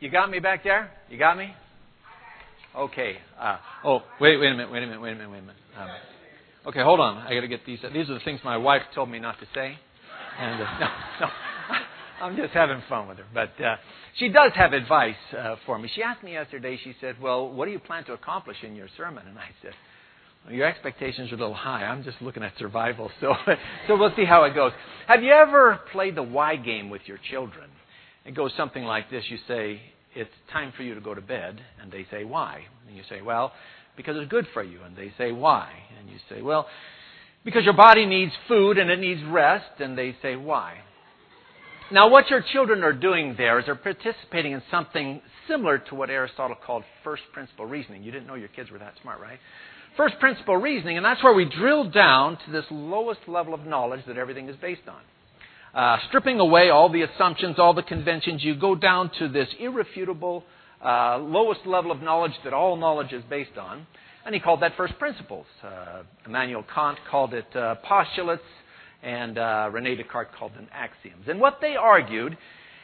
You got me back there? You got me? Okay. Uh, oh, wait, wait a minute, wait a minute, wait a minute, wait a minute. Um, okay, hold on. I got to get these. These are the things my wife told me not to say. And uh, no, no, I'm just having fun with her. But uh, she does have advice uh, for me. She asked me yesterday. She said, "Well, what do you plan to accomplish in your sermon?" And I said, "Your expectations are a little high. I'm just looking at survival. So, so we'll see how it goes." Have you ever played the why game with your children? It goes something like this. You say, it's time for you to go to bed. And they say, why? And you say, well, because it's good for you. And they say, why? And you say, well, because your body needs food and it needs rest. And they say, why? Now, what your children are doing there is they're participating in something similar to what Aristotle called first principle reasoning. You didn't know your kids were that smart, right? First principle reasoning, and that's where we drill down to this lowest level of knowledge that everything is based on uh, stripping away all the assumptions, all the conventions, you go down to this irrefutable, uh, lowest level of knowledge that all knowledge is based on. And he called that first principles. Uh, Immanuel Kant called it uh, postulates, and uh, Rene Descartes called them axioms. And what they argued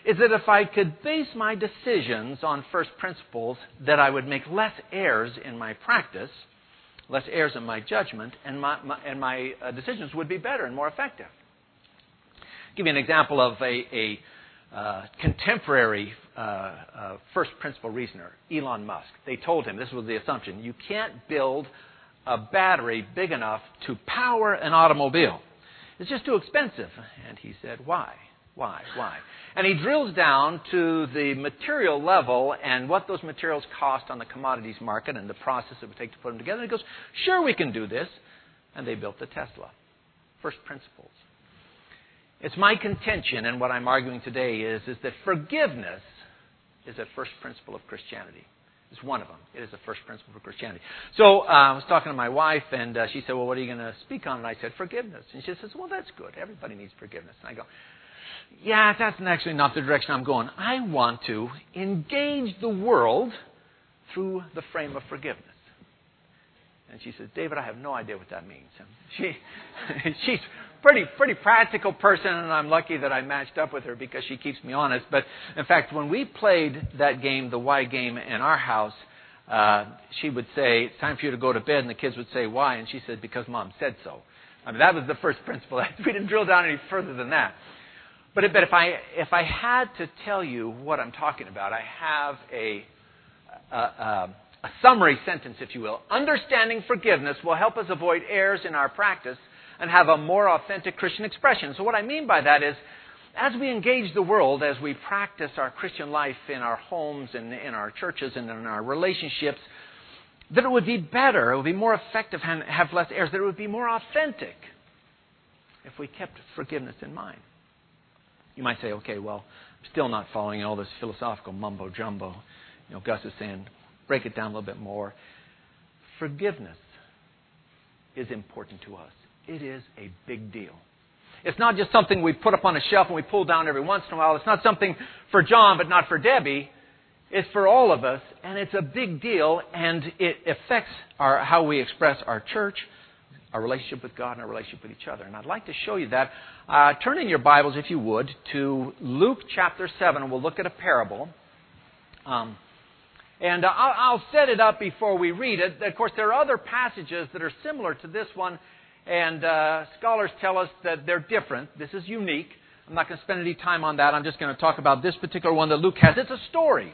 is that if I could base my decisions on first principles, that I would make less errors in my practice, less errors in my judgment, and my, my and my uh, decisions would be better and more effective give you an example of a, a uh, contemporary uh, uh, first principle reasoner, Elon Musk. They told him, this was the assumption, you can't build a battery big enough to power an automobile. It's just too expensive. And he said, why? Why? Why? And he drills down to the material level and what those materials cost on the commodities market and the process it would take to put them together. And he goes, sure, we can do this. And they built the Tesla. First principles. It's my contention, and what I'm arguing today is, is that forgiveness is a first principle of Christianity. It's one of them. It is a first principle of Christianity. So uh, I was talking to my wife, and uh, she said, Well, what are you going to speak on? And I said, Forgiveness. And she says, Well, that's good. Everybody needs forgiveness. And I go, Yeah, that's actually not the direction I'm going. I want to engage the world through the frame of forgiveness. And she says, David, I have no idea what that means. She, she's pretty pretty practical person, and I'm lucky that I matched up with her because she keeps me honest. But in fact, when we played that game, the why game, in our house, uh, she would say, "It's time for you to go to bed," and the kids would say, "Why?" And she said, "Because mom said so." I mean, that was the first principle. we didn't drill down any further than that. But, if I if I had to tell you what I'm talking about, I have a, a, a a summary sentence, if you will. Understanding forgiveness will help us avoid errors in our practice and have a more authentic Christian expression. So, what I mean by that is, as we engage the world, as we practice our Christian life in our homes and in our churches and in our relationships, that it would be better, it would be more effective and have less errors, that it would be more authentic if we kept forgiveness in mind. You might say, okay, well, I'm still not following all this philosophical mumbo jumbo. You know, Gus is saying, break it down a little bit more. Forgiveness is important to us it is a big deal. It's not just something we put up on a shelf and we pull down every once in a while. It's not something for John but not for Debbie. It's for all of us, and it's a big deal, and it affects our, how we express our church, our relationship with God, and our relationship with each other. And I'd like to show you that. Uh, turn in your Bibles, if you would, to Luke chapter 7, and we'll look at a parable. Um, and uh, I'll, set it up before we read it. Of course, there are other passages that are similar to this one and uh, scholars tell us that they're different. This is unique. I'm not going to spend any time on that. I'm just going to talk about this particular one that Luke has. It's a story.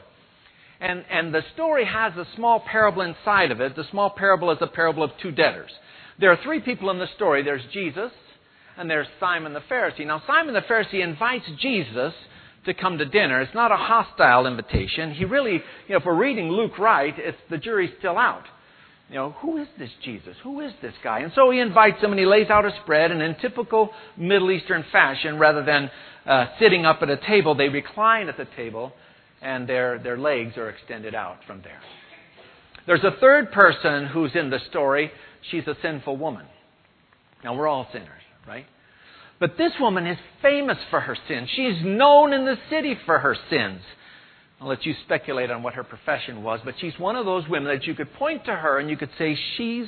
And, and the story has a small parable inside of it. The small parable is a parable of two debtors. There are three people in the story there's Jesus, and there's Simon the Pharisee. Now, Simon the Pharisee invites Jesus to come to dinner. It's not a hostile invitation. He really, you know, if we're reading Luke right, it's the jury's still out you know, who is this Jesus? Who is this guy? And so he invites him and he lays out a spread, and in typical Middle Eastern fashion, rather than uh, sitting up at a table, they recline at the table and their, their legs are extended out from there. There's a third person who's in the story. She's a sinful woman. Now, we're all sinners, right? But this woman is famous for her sins. She's known in the city for her sins. I'll let you speculate on what her profession was, but she's one of those women that you could point to her and you could say, she's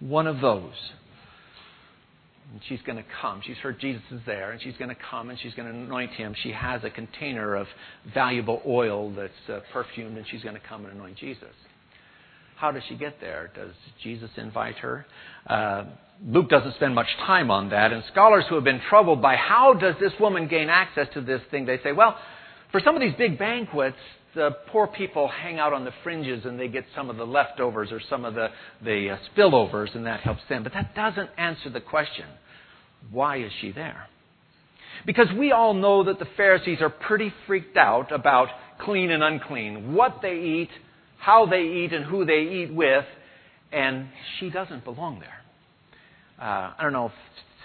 one of those. And she's going to come. She's heard Jesus is there, and she's going to come and she's going to anoint him. She has a container of valuable oil that's uh, perfumed, and she's going to come and anoint Jesus. How does she get there? Does Jesus invite her? Uh, Luke doesn't spend much time on that, and scholars who have been troubled by how does this woman gain access to this thing, they say, well, for some of these big banquets, the poor people hang out on the fringes and they get some of the leftovers or some of the, the uh, spillovers, and that helps them. But that doesn't answer the question why is she there? Because we all know that the Pharisees are pretty freaked out about clean and unclean, what they eat, how they eat, and who they eat with, and she doesn't belong there. Uh, I don't know if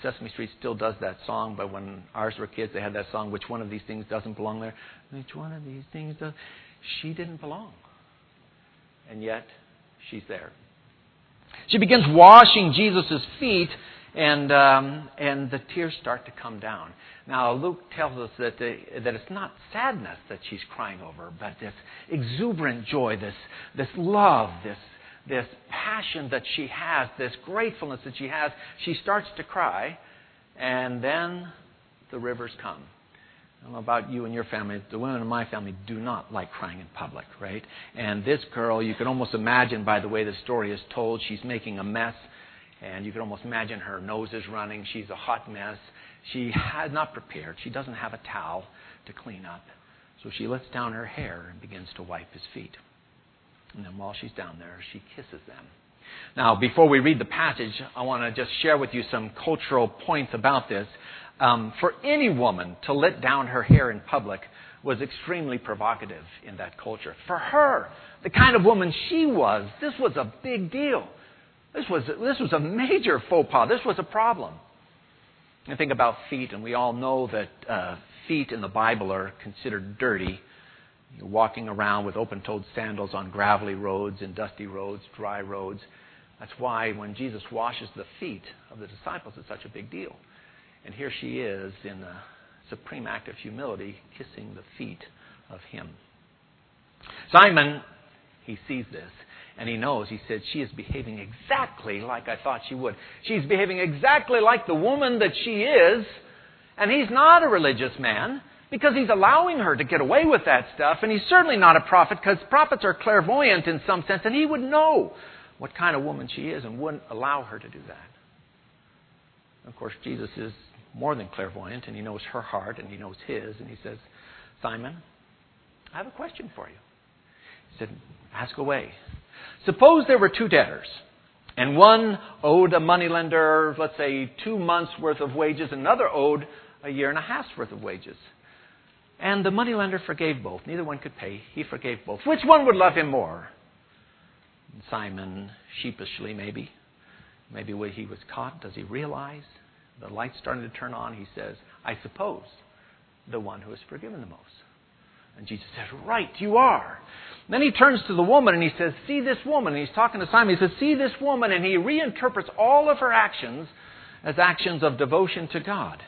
Sesame Street still does that song, but when ours were kids, they had that song, Which One of These Things Doesn't Belong There? Which one of these things does? She didn't belong. And yet, she's there. She begins washing Jesus' feet, and, um, and the tears start to come down. Now, Luke tells us that, the, that it's not sadness that she's crying over, but this exuberant joy, this, this love, this this passion that she has, this gratefulness that she has, she starts to cry, and then the rivers come. I don't know about you and your family. The women in my family do not like crying in public, right? And this girl, you can almost imagine by the way the story is told, she's making a mess, and you can almost imagine her nose is running. She's a hot mess. She has not prepared. She doesn't have a towel to clean up. So she lets down her hair and begins to wipe his feet. And then while she's down there, she kisses them. Now, before we read the passage, I want to just share with you some cultural points about this. Um, for any woman to let down her hair in public was extremely provocative in that culture. For her, the kind of woman she was, this was a big deal. This was, this was a major faux pas. This was a problem. And think about feet, and we all know that uh, feet in the Bible are considered dirty. You're walking around with open toed sandals on gravelly roads and dusty roads, dry roads. That's why when Jesus washes the feet of the disciples, it's such a big deal. And here she is in a supreme act of humility, kissing the feet of him. Simon, he sees this, and he knows, he said, she is behaving exactly like I thought she would. She's behaving exactly like the woman that she is, and he's not a religious man because he's allowing her to get away with that stuff, and he's certainly not a prophet because prophets are clairvoyant in some sense, and he would know what kind of woman she is and wouldn't allow her to do that. Of course, Jesus is more than clairvoyant, and he knows her heart, and he knows his, and he says, Simon, I have a question for you. He said, Ask away. Suppose there were two debtors, and one owed a moneylender, let's say, two months' worth of wages, another owed a year and a half's worth of wages. And the moneylender forgave both. Neither one could pay. He forgave both. Which one would love him more? Simon, sheepishly maybe, maybe when he was caught, does he realize? The light's starting to turn on. He says, I suppose the one who is forgiven the most. And Jesus says, Right, you are. then he turns to the woman and he says, See this woman. And he's talking to Simon. He says, See this woman. And he reinterprets all of her actions as actions of devotion to God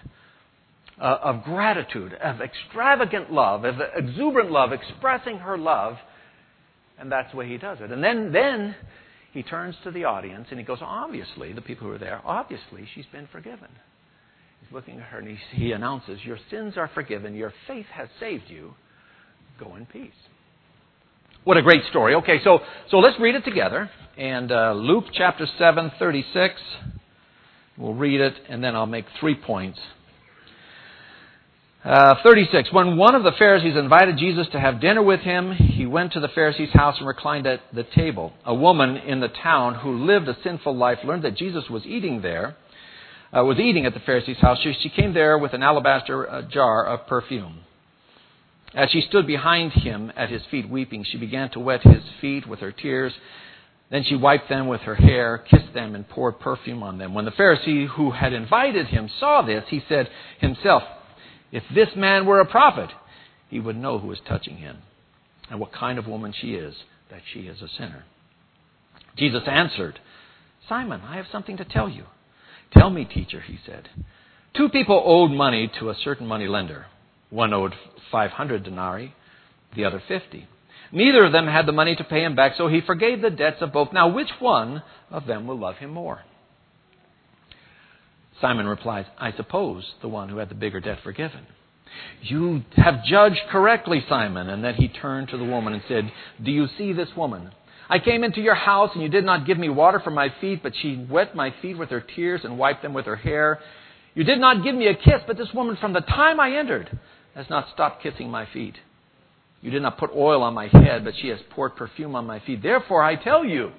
uh, of gratitude, of extravagant love, of exuberant love, expressing her love. And that's the way he does it. And then, then he turns to the audience and he goes, Obviously, the people who are there, obviously she's been forgiven. He's looking at her and he, he announces, Your sins are forgiven. Your faith has saved you. Go in peace. What a great story. Okay, so, so let's read it together. And uh, Luke chapter 7, 36. We'll read it and then I'll make three points. Uh, 36. When one of the Pharisees invited Jesus to have dinner with him, he went to the Pharisee's house and reclined at the table. A woman in the town who lived a sinful life learned that Jesus was eating there, uh, was eating at the Pharisee's house. She, she came there with an alabaster uh, jar of perfume. As she stood behind him at his feet weeping, she began to wet his feet with her tears. Then she wiped them with her hair, kissed them, and poured perfume on them. When the Pharisee who had invited him saw this, he said himself, if this man were a prophet, he would know who is touching him and what kind of woman she is, that she is a sinner. Jesus answered, Simon, I have something to tell you. Tell me, teacher, he said. Two people owed money to a certain money lender. One owed 500 denarii, the other 50. Neither of them had the money to pay him back, so he forgave the debts of both. Now, which one of them will love him more? Simon replies, I suppose the one who had the bigger debt forgiven. You have judged correctly, Simon. And then he turned to the woman and said, Do you see this woman? I came into your house and you did not give me water for my feet, but she wet my feet with her tears and wiped them with her hair. You did not give me a kiss, but this woman from the time I entered has not stopped kissing my feet. You did not put oil on my head, but she has poured perfume on my feet. Therefore I tell you,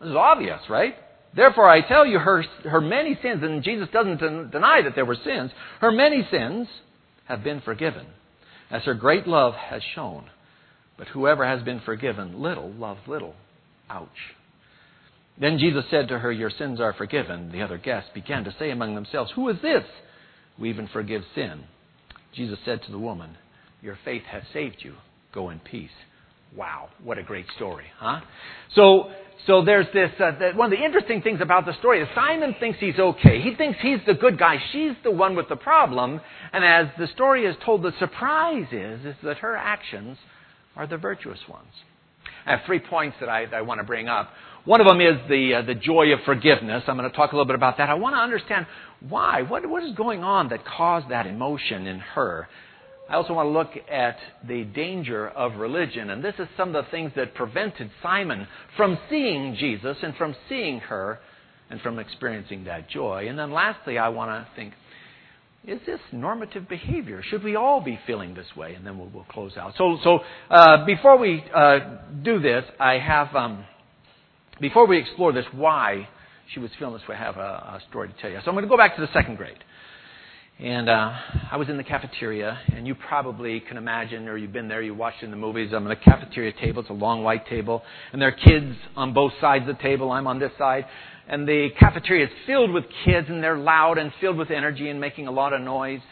this is obvious, right? Therefore I tell you, her, her many sins, and Jesus doesn't deny that there were sins, her many sins have been forgiven, as her great love has shown. But whoever has been forgiven little loves little. Ouch. Then Jesus said to her, Your sins are forgiven. The other guests began to say among themselves, Who is this? We even forgive sin. Jesus said to the woman, Your faith has saved you. Go in peace. Wow, what a great story, huh? So, so there's this. Uh, one of the interesting things about the story is Simon thinks he's okay. He thinks he's the good guy. She's the one with the problem. And as the story is told, the surprise is is that her actions are the virtuous ones. I have three points that I, that I want to bring up. One of them is the uh, the joy of forgiveness. I'm going to talk a little bit about that. I want to understand why. What what is going on that caused that emotion in her? I also want to look at the danger of religion. And this is some of the things that prevented Simon from seeing Jesus and from seeing her and from experiencing that joy. And then lastly, I want to think is this normative behavior? Should we all be feeling this way? And then we'll, we'll close out. So, so uh, before we uh, do this, I have, um, before we explore this, why she was feeling this way, I have a, a story to tell you. So I'm going to go back to the second grade. And uh, I was in the cafeteria, and you probably can imagine, or you've been there, you watched in the movies. I'm at a cafeteria table. It's a long white table, and there are kids on both sides of the table. I'm on this side, and the cafeteria is filled with kids, and they're loud and filled with energy and making a lot of noise.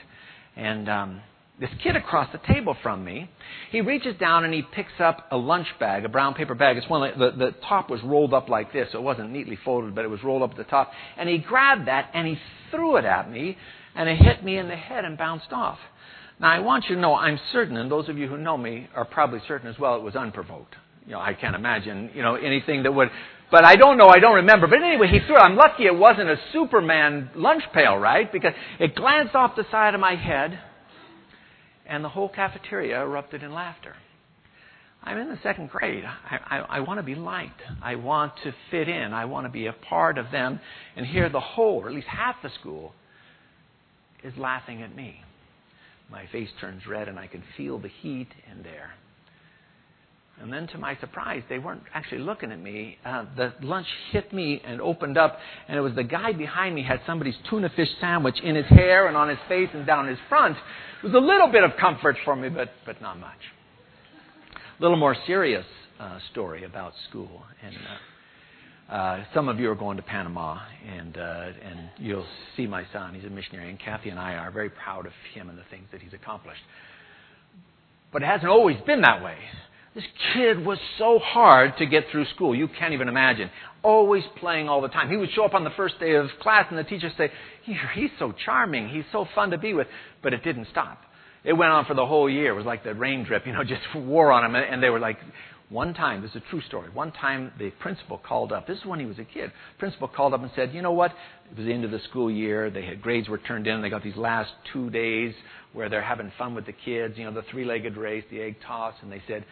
And um, this kid across the table from me, he reaches down and he picks up a lunch bag, a brown paper bag. It's one the, the top was rolled up like this, so it wasn't neatly folded, but it was rolled up at the top. And he grabbed that and he threw it at me and it hit me in the head and bounced off. Now, I want you to know, I'm certain, and those of you who know me are probably certain as well, it was unprovoked. You know, I can't imagine, you know, anything that would, but I don't know, I don't remember. But anyway, he threw it. I'm lucky it wasn't a Superman lunch pail, right? Because it glanced off the side of my head, and the whole cafeteria erupted in laughter. I'm in the second grade. I, I, I want to be liked. I want to fit in. I want to be a part of them. And here the whole, or at least half the school, is laughing at me. My face turns red and I can feel the heat in there. And then, to my surprise, they weren't actually looking at me. Uh, the lunch hit me and opened up, and it was the guy behind me had somebody's tuna fish sandwich in his hair and on his face and down his front. It was a little bit of comfort for me, but, but not much. A little more serious uh, story about school. And uh, uh, some of you are going to Panama, and uh, and you'll see my son. He's a missionary, and Kathy and I are very proud of him and the things that he's accomplished. But it hasn't always been that way. This kid was so hard to get through school. You can't even imagine. Always playing all the time. He would show up on the first day of class, and the teacher say, "He's so charming. He's so fun to be with." But it didn't stop. It went on for the whole year. It was like the rain drip, you know, just wore on him. And they were like, one time, this is a true story. One time, the principal called up. This is when he was a kid. Principal called up and said, "You know what? It was the end of the school year. They had grades were turned in. They got these last two days where they're having fun with the kids. You know, the three-legged race, the egg toss." And they said,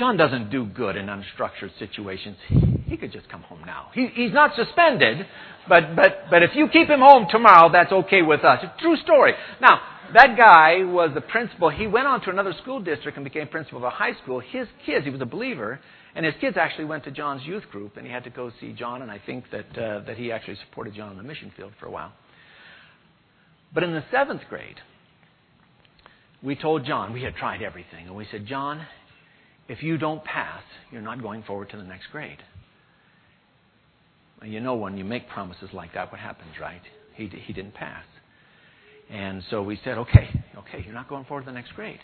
"John doesn't do good in unstructured situations. He could just come home now. He, he's not suspended, but but but if you keep him home tomorrow, that's okay with us." True story. Now, that guy was the principal. He went on to another school district and became principal of a high school. His kids, he was a believer, and his kids actually went to John's youth group, and he had to go see John, and I think that, uh, that he actually supported John on the mission field for a while. But in the seventh grade, we told John, we had tried everything, and we said, John, if you don't pass, you're not going forward to the next grade. You know, when you make promises like that, what happens, right? He, he didn't pass. And so we said, okay, okay, you're not going forward to the next grade.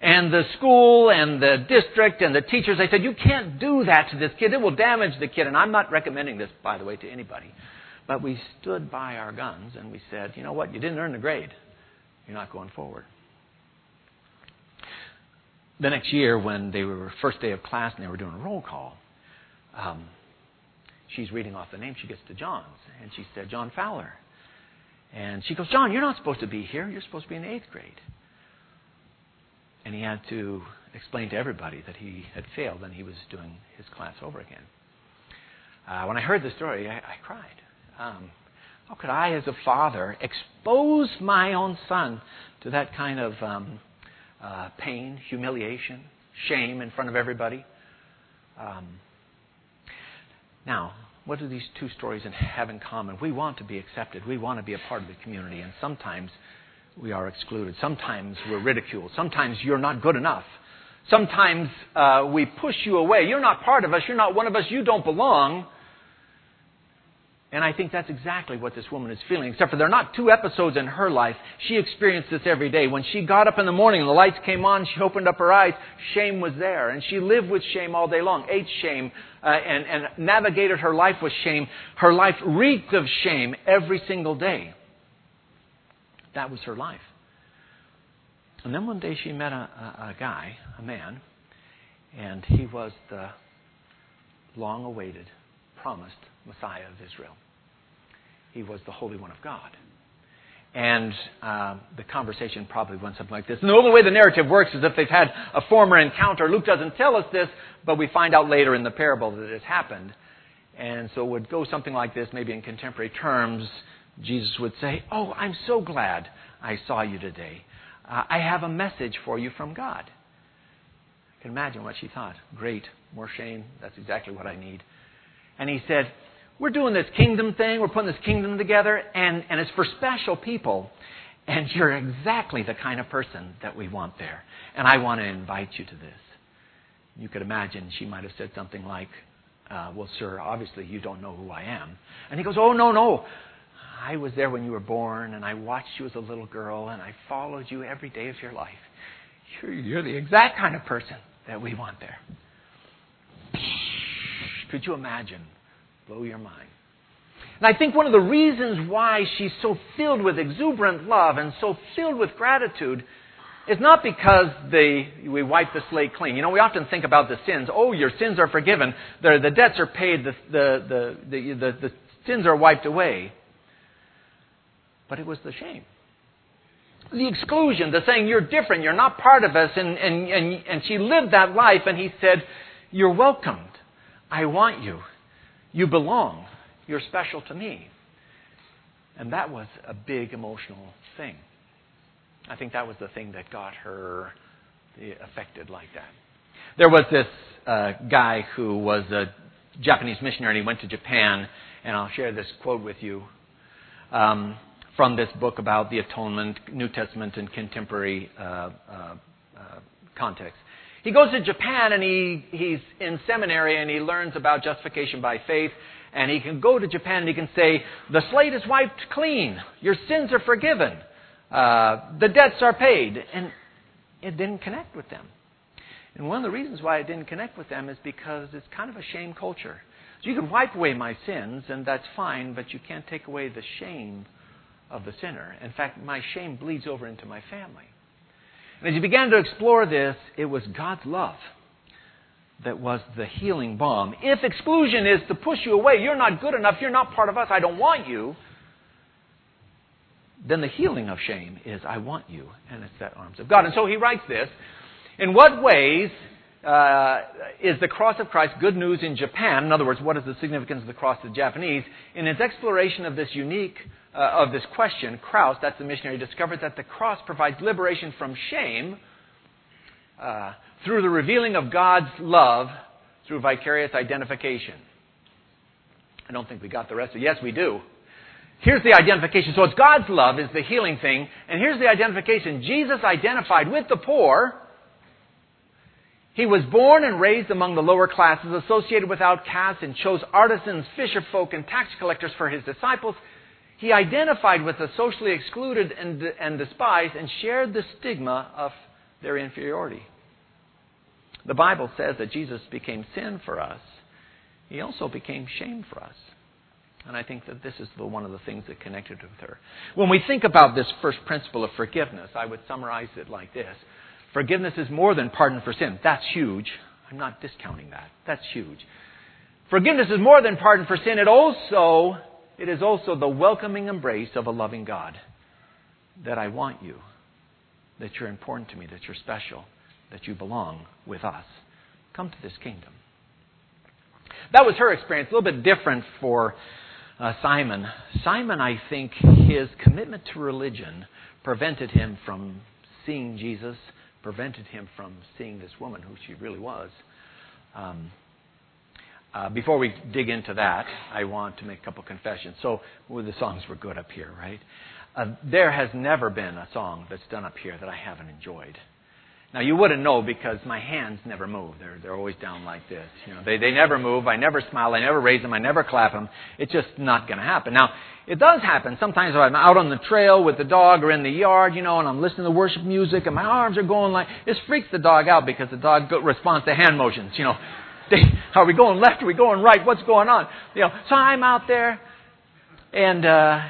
And the school and the district and the teachers, they said, you can't do that to this kid. It will damage the kid. And I'm not recommending this, by the way, to anybody. But we stood by our guns and we said, you know what? You didn't earn the grade. You're not going forward. The next year, when they were first day of class and they were doing a roll call, um, she's reading off the name. She gets to John's, and she said, John Fowler. And she goes, John, you're not supposed to be here. You're supposed to be in the eighth grade. And he had to explain to everybody that he had failed and he was doing his class over again. Uh, when I heard the story, I, I cried. Um, how could I, as a father, expose my own son to that kind of um, uh, pain, humiliation, shame in front of everybody? Um, now, what do these two stories have in common? We want to be accepted. We want to be a part of the community, and sometimes we are excluded. Sometimes we're ridiculed. Sometimes you're not good enough. Sometimes uh, we push you away. You're not part of us. You're not one of us. You don't belong. And I think that's exactly what this woman is feeling, except for there are not two episodes in her life. She experienced this every day. When she got up in the morning and the lights came on, she opened up her eyes, shame was there. And she lived with shame all day long, ate shame, uh, and, and navigated her life with shame. Her life reeked of shame every single day. That was her life. And then one day she met a, a, a guy, a man, and he was the long awaited, promised Messiah of Israel. He was the Holy One of God. And uh, the conversation probably went something like this. And the only way the narrative works is if they've had a former encounter. Luke doesn't tell us this, but we find out later in the parable that it has happened. And so it would go something like this, maybe in contemporary terms. Jesus would say, Oh, I'm so glad I saw you today. Uh, I have a message for you from God. I can imagine what she thought. Great, more shame. That's exactly what I need. And he said, we're doing this kingdom thing, we're putting this kingdom together, and, and it's for special people. And you're exactly the kind of person that we want there. And I want to invite you to this. You could imagine she might have said something like, uh, Well, sir, obviously you don't know who I am. And he goes, Oh, no, no. I was there when you were born, and I watched you as a little girl, and I followed you every day of your life. You're, you're the exact kind of person that we want there. Could you imagine blow your mind. And I think one of the reasons why she's so filled with exuberant love and so filled with gratitude is not because they, we wipe the slate clean. You know, we often think about the sins. Oh, your sins are forgiven. The, the debts are paid. The, the, the, the, the sins are wiped away. But it was the shame. The exclusion, the saying, you're different, you're not part of us. And, and, and, and she lived that life, and he said, You're welcomed. I want you. You belong. You're special to me. And that was a big emotional thing. I think that was the thing that got her affected like that. There was this uh, guy who was a Japanese missionary, and he went to Japan, and I'll share this quote with you um, from this book about the atonement, New Testament, and contemporary uh, uh, uh context. He goes to Japan and he, he's in seminary and he learns about justification by faith. And he can go to Japan and he can say, The slate is wiped clean. Your sins are forgiven. Uh, the debts are paid. And it didn't connect with them. And one of the reasons why it didn't connect with them is because it's kind of a shame culture. So you can wipe away my sins, and that's fine, but you can't take away the shame of the sinner. In fact, my shame bleeds over into my family. And as you began to explore this, it was God's love that was the healing balm. If exclusion is to push you away, you're not good enough, you're not part of us, I don't want you, then the healing of shame is, I want you, and it's that arms of God. And so he writes this In what ways uh, is the cross of Christ good news in Japan? In other words, what is the significance of the cross to the Japanese? In his exploration of this unique uh, of this question, Kraus, that's the missionary, discovered that the cross provides liberation from shame uh, through the revealing of God's love through vicarious identification. I don't think we got the rest of it. Yes, we do. Here's the identification. So it's God's love is the healing thing, and here's the identification. Jesus identified with the poor. He was born and raised among the lower classes, associated with outcasts, and chose artisans, fisher folk, and tax collectors for his disciples. He identified with the socially excluded and, and despised and shared the stigma of their inferiority. The Bible says that Jesus became sin for us. He also became shame for us. And I think that this is the, one of the things that connected with her. When we think about this first principle of forgiveness, I would summarize it like this Forgiveness is more than pardon for sin. That's huge. I'm not discounting that. That's huge. Forgiveness is more than pardon for sin. It also, it is also the welcoming embrace of a loving God. That I want you. That you're important to me. That you're special. That you belong with us. Come to this kingdom. That was her experience. A little bit different for uh, Simon. Simon, I think, his commitment to religion prevented him from seeing Jesus, prevented him from seeing this woman who she really was. Um, uh, before we dig into that, I want to make a couple confessions. So, well, the songs were good up here, right? Uh, there has never been a song that's done up here that I haven't enjoyed. Now you wouldn't know because my hands never move. They're they're always down like this. You know, they they never move. I never smile. I never raise them. I never clap them. It's just not going to happen. Now it does happen sometimes. If I'm out on the trail with the dog or in the yard, you know, and I'm listening to worship music and my arms are going like this freaks the dog out because the dog responds to hand motions. You know, they, are we going left? Are we going right? What's going on? You know, so I'm out there, and uh,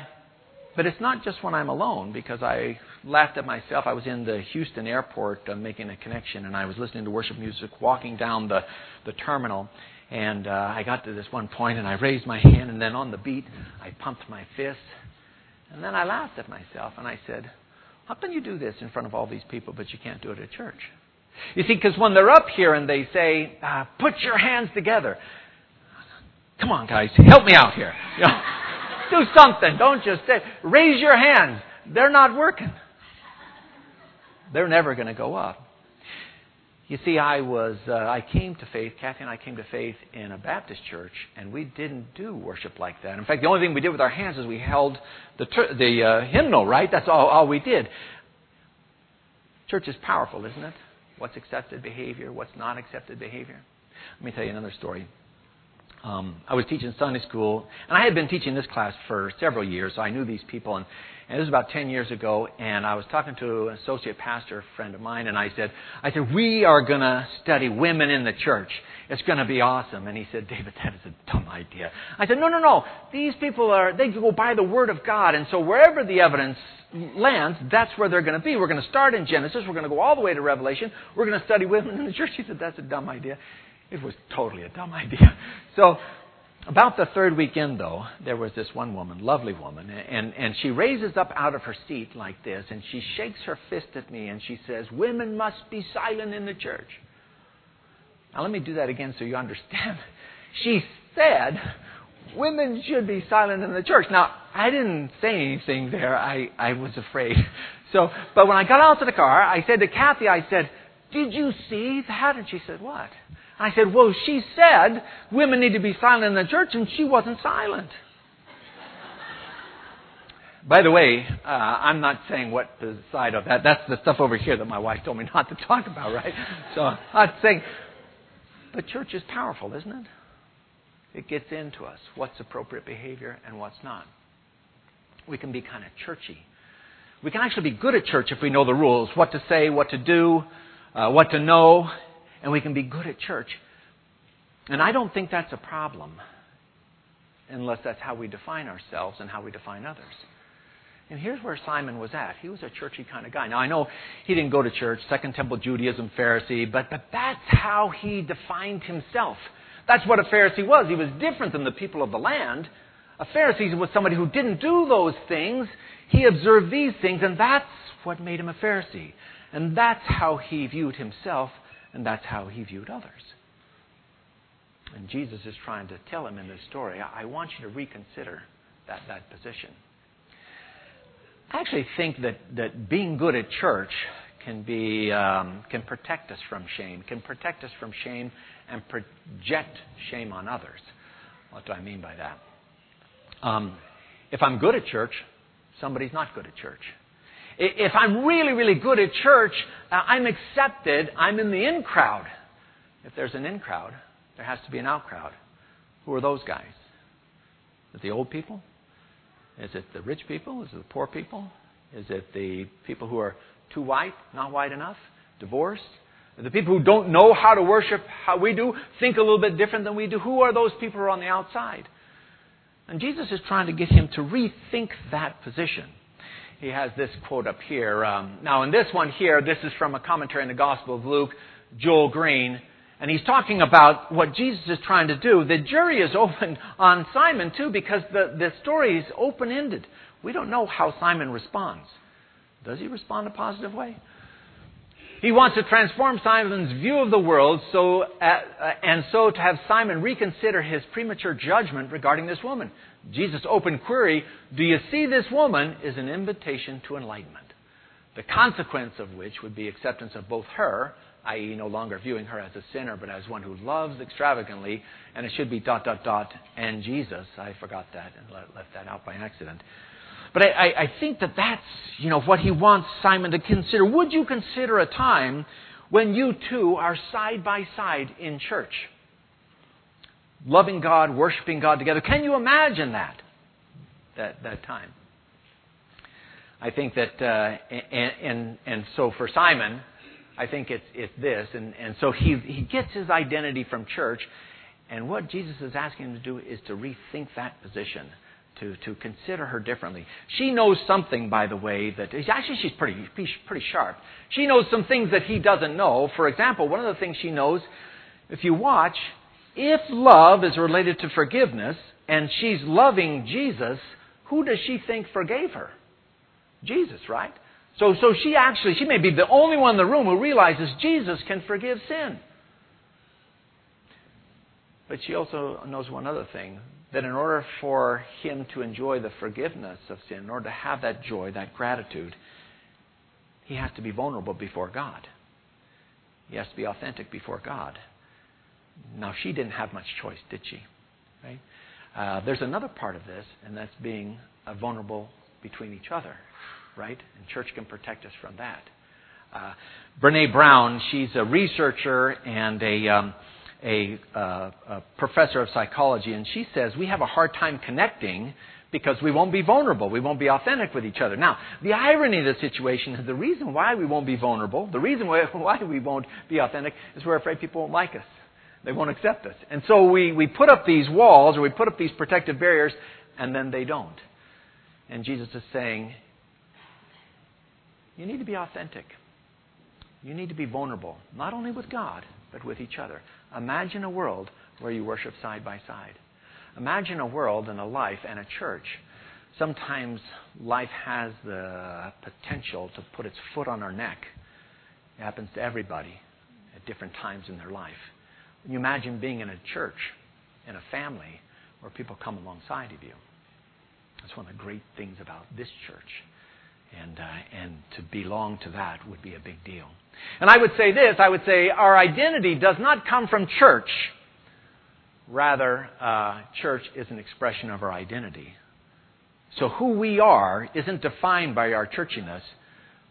but it's not just when I'm alone because I laughed at myself. I was in the Houston airport uh, making a connection, and I was listening to worship music, walking down the, the terminal. And uh, I got to this one point, and I raised my hand, and then on the beat, I pumped my fist. And then I laughed at myself, and I said, How can you do this in front of all these people, but you can't do it at church? You see, because when they're up here and they say, uh, Put your hands together, come on, guys, help me out here. You know, do something. Don't just say, raise your hands. They're not working they're never going to go up. You see, I was uh, I came to faith. Kathy and I came to faith in a Baptist church, and we didn't do worship like that. In fact, the only thing we did with our hands is we held the ter- the uh, hymnal. Right? That's all all we did. Church is powerful, isn't it? What's accepted behavior? What's not accepted behavior? Let me tell you another story. Um, I was teaching Sunday school, and I had been teaching this class for several years, so I knew these people. And and this was about 10 years ago, and I was talking to an associate pastor friend of mine, and I said, I said, we are going to study women in the church. It's going to be awesome. And he said, David, that is a dumb idea. I said, no, no, no. These people are, they go by the Word of God, and so wherever the evidence lands, that's where they're going to be. We're going to start in Genesis. We're going to go all the way to Revelation. We're going to study women in the church. He said, that's a dumb idea. It was totally a dumb idea. So about the third weekend, though, there was this one woman, lovely woman, and, and she raises up out of her seat like this, and she shakes her fist at me, and she says, Women must be silent in the church. Now, let me do that again so you understand. She said, Women should be silent in the church. Now, I didn't say anything there. I, I was afraid. So, but when I got out to the car, I said to Kathy, I said, Did you see that? And she said, What? I said, Well, she said women need to be silent in the church, and she wasn't silent. By the way, uh, I'm not saying what the side of that. That's the stuff over here that my wife told me not to talk about, right? So I'm not saying. But church is powerful, isn't it? It gets into us what's appropriate behavior and what's not. We can be kind of churchy. We can actually be good at church if we know the rules what to say, what to do, uh, what to know, and we can be good at church. And I don't think that's a problem unless that's how we define ourselves and how we define others. And here's where Simon was at. He was a churchy kind of guy. Now, I know he didn't go to church, Second Temple Judaism, Pharisee, but, but that's how he defined himself. That's what a Pharisee was. He was different than the people of the land. A Pharisee was somebody who didn't do those things. He observed these things, and that's what made him a Pharisee. And that's how he viewed himself and that's how he viewed others. And Jesus is trying to tell him in this story, I want you to reconsider that, that position. I actually think that, that being good at church can be um, can protect us from shame, can protect us from shame and project shame on others. What do I mean by that? Um, if I'm good at church, somebody's not good at church. If I'm really, really good at church, uh, I'm accepted. I'm in the in crowd. If there's an in crowd, there has to be an out crowd. Who are those guys? Is it the old people? Is it the rich people? Is it the poor people? Is it the people who are too white, not white enough, divorced? The people who don't know how to worship how we do, think a little bit different than we do. Who are those people who are on the outside? And Jesus is trying to get him to rethink that position he has this quote up here. Um, now, in this one here, this is from a commentary on the Gospel of Luke, Joel Green, And he's talking about what Jesus is trying to do. The jury is open on Simon, too, because the, the story is open ended. We don't know how Simon responds. Does he respond a positive way? He wants to transform Simon's view of the world so, uh, and so to have Simon reconsider his premature judgment regarding this woman. Jesus' open query, Do you see this woman? is an invitation to enlightenment. The consequence of which would be acceptance of both her, i.e., no longer viewing her as a sinner, but as one who loves extravagantly, and it should be dot, dot, dot, and Jesus. I forgot that and left that out by accident. But I, I, I think that that's, you know, what he wants Simon to consider. Would you consider a time when you two are side by side in church? Loving God, worshiping God together. Can you imagine that? That, that time. I think that, uh, and, and, and so for Simon, I think it's, it's this. And, and so he, he gets his identity from church. And what Jesus is asking him to do is to rethink that position to, to consider her differently. She knows something, by the way, that actually she's pretty, pretty sharp. She knows some things that he doesn't know. For example, one of the things she knows, if you watch, if love is related to forgiveness and she's loving Jesus, who does she think forgave her? Jesus, right? So, so she actually, she may be the only one in the room who realizes Jesus can forgive sin. But she also knows one other thing that in order for him to enjoy the forgiveness of sin, in order to have that joy, that gratitude, he has to be vulnerable before God. He has to be authentic before God. Now, she didn't have much choice, did she? Right? Uh, there's another part of this, and that's being uh, vulnerable between each other, right? And church can protect us from that. Uh, Brene Brown, she's a researcher and a um, a, uh, a professor of psychology, and she says we have a hard time connecting because we won't be vulnerable. We won't be authentic with each other. Now, the irony of the situation is the reason why we won't be vulnerable, the reason why, why we won't be authentic, is we're afraid people won't like us. They won't accept us. And so we, we put up these walls or we put up these protective barriers, and then they don't. And Jesus is saying, you need to be authentic. You need to be vulnerable, not only with God, but with each other. Imagine a world where you worship side by side. Imagine a world and a life and a church. Sometimes life has the potential to put its foot on our neck. It happens to everybody at different times in their life. When you imagine being in a church, in a family, where people come alongside of you. That's one of the great things about this church. And, uh, and to belong to that would be a big deal. And I would say this I would say our identity does not come from church. Rather, uh, church is an expression of our identity. So who we are isn't defined by our churchiness,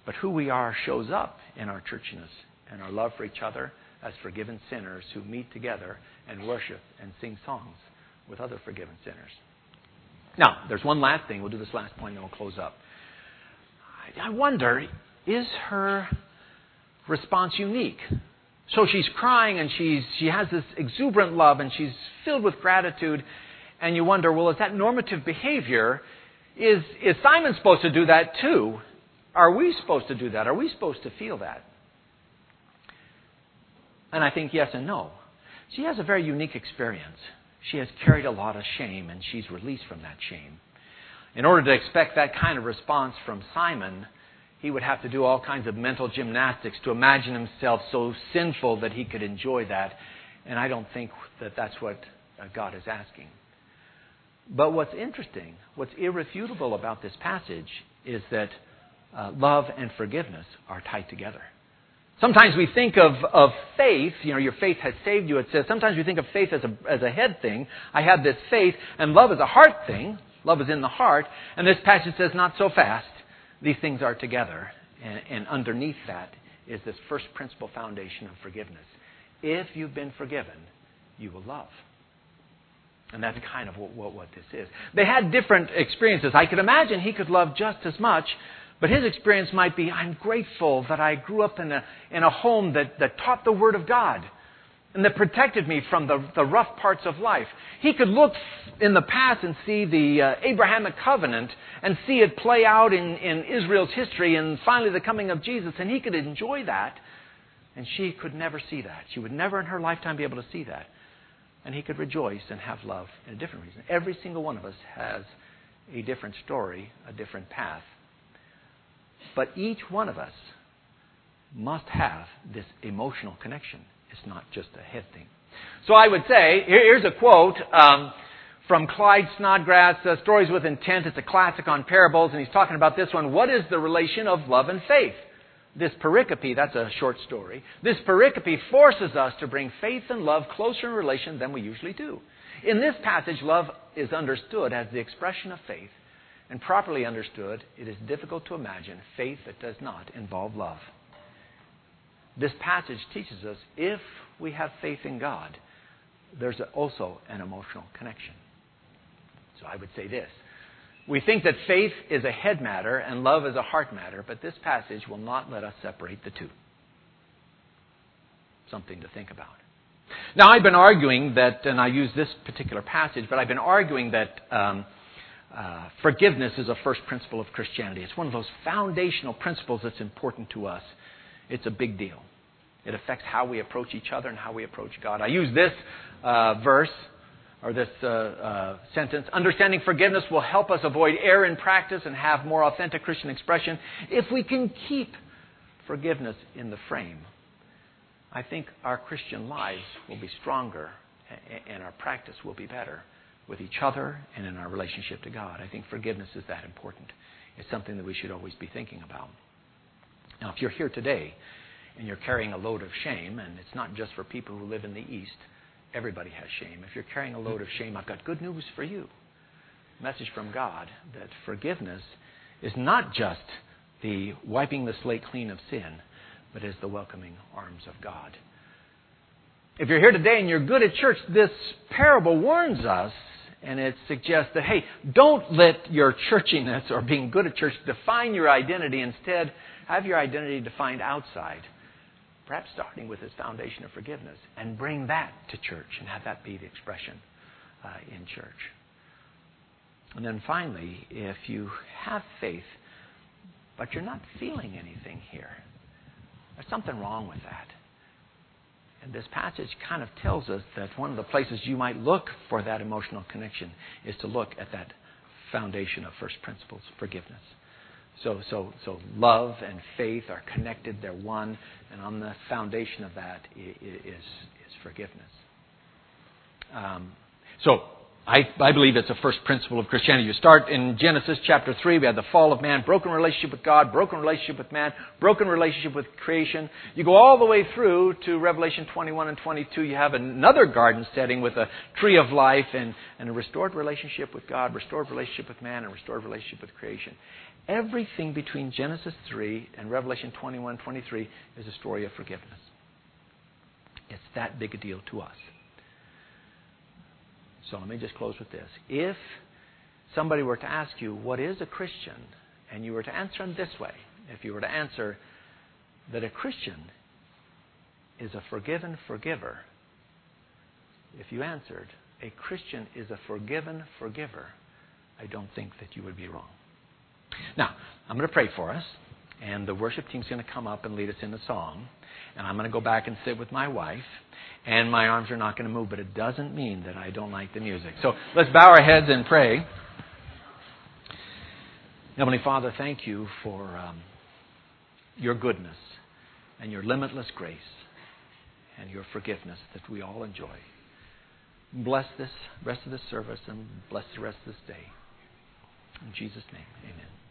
but who we are shows up in our churchiness and our love for each other as forgiven sinners who meet together and worship and sing songs with other forgiven sinners. Now, there's one last thing. We'll do this last point and then we'll close up. I wonder, is her response unique? So she's crying and she's, she has this exuberant love and she's filled with gratitude. And you wonder, well, is that normative behavior? Is, is Simon supposed to do that too? Are we supposed to do that? Are we supposed to feel that? And I think yes and no. She has a very unique experience. She has carried a lot of shame and she's released from that shame. In order to expect that kind of response from Simon, he would have to do all kinds of mental gymnastics to imagine himself so sinful that he could enjoy that. And I don't think that that's what uh, God is asking. But what's interesting, what's irrefutable about this passage is that uh, love and forgiveness are tied together. Sometimes we think of, of faith, you know, your faith has saved you, it says. Sometimes we think of faith as a, as a head thing. I have this faith, and love is a heart thing. Love is in the heart. And this passage says, not so fast. These things are together. And, and underneath that is this first principle foundation of forgiveness. If you've been forgiven, you will love. And that's kind of what, what, what, this is. They had different experiences. I could imagine he could love just as much, but his experience might be I'm grateful that I grew up in a, in a home that, that taught the Word of God and that protected me from the, the rough parts of life. He could look in the past and see the uh, Abrahamic covenant and see it play out in, in Israel's history and finally the coming of Jesus, and he could enjoy that. And she could never see that. She would never in her lifetime be able to see that. And he could rejoice and have love in a different reason. Every single one of us has a different story, a different path. But each one of us must have this emotional connection. It's not just a head thing. So I would say, here's a quote um, from Klyne Snodgrass, uh, Stories with Intent. It's a classic on parables, and he's talking about this one. What is the relation of love and faith? This pericope, that's a short story, this pericope forces us to bring faith and love closer in relation than we usually do. In this passage, love is understood as the expression of faith, and properly understood, it is difficult to imagine faith that does not involve love. This passage teaches us if we have faith in God, there's also an emotional connection. So I would say this. We think that faith is a head matter and love is a heart matter, but this passage will not let us separate the two. Something to think about. Now, I've been arguing that, and I use this particular passage, but I've been arguing that um, uh, forgiveness is a first principle of Christianity. It's one of those foundational principles that's important to us. It's a big deal. It affects how we approach each other and how we approach God. I use this uh, verse or this uh, uh, sentence understanding forgiveness will help us avoid error in practice and have more authentic Christian expression if we can keep forgiveness in the frame. I think our Christian lives will be stronger and our practice will be better with each other and in our relationship to God. I think forgiveness is that important. It's something that we should always be thinking about. Now, if you're here today and you're carrying a load of shame, and it's not just for people who live in the East, everybody has shame. If you're carrying a load of shame, I've got good news for you. Message from God that forgiveness is not just the wiping the slate clean of sin, but is the welcoming arms of God. If you're here today and you're good at church, this parable warns us and it suggests that, hey, don't let your churchiness or being good at church define your identity. Instead, have your identity defined outside perhaps starting with this foundation of forgiveness, and bring that to church and have that be the expression uh, in church. And then finally, if you have faith, but you're not feeling anything here, there's something wrong with that. This passage kind of tells us that one of the places you might look for that emotional connection is to look at that foundation of first principles, forgiveness. So, so, so love and faith are connected, they're one, and on the foundation of that is, is forgiveness. Um, so, I, I believe it's a first principle of Christianity. You start in Genesis chapter 3, we had the fall of man, broken relationship with God, broken relationship with man, broken relationship with creation. You go all the way through to Revelation 21 and 22. You have another garden setting with a tree of life and, and a restored relationship with God, restored relationship with man, and restored relationship with creation. Everything between Genesis 3 and Revelation 21 23 is a story of forgiveness. It's that big a deal to us. So let me just close with this. If somebody were to ask you, what is a Christian? And you were to answer them this way, if you were to answer that a Christian is a forgiven forgiver, if you answered, a Christian is a forgiven forgiver, I don't think that you would be wrong. Now, I'm going to pray for us, and the worship team's going to come up and lead us in a song. And I'm going to go back and sit with my wife, and my arms are not going to move, but it doesn't mean that I don't like the music. So let's bow our heads and pray. Heavenly Father, thank you for um, your goodness and your limitless grace and your forgiveness that we all enjoy. Bless this rest of this service and bless the rest of this day. In Jesus' name, amen.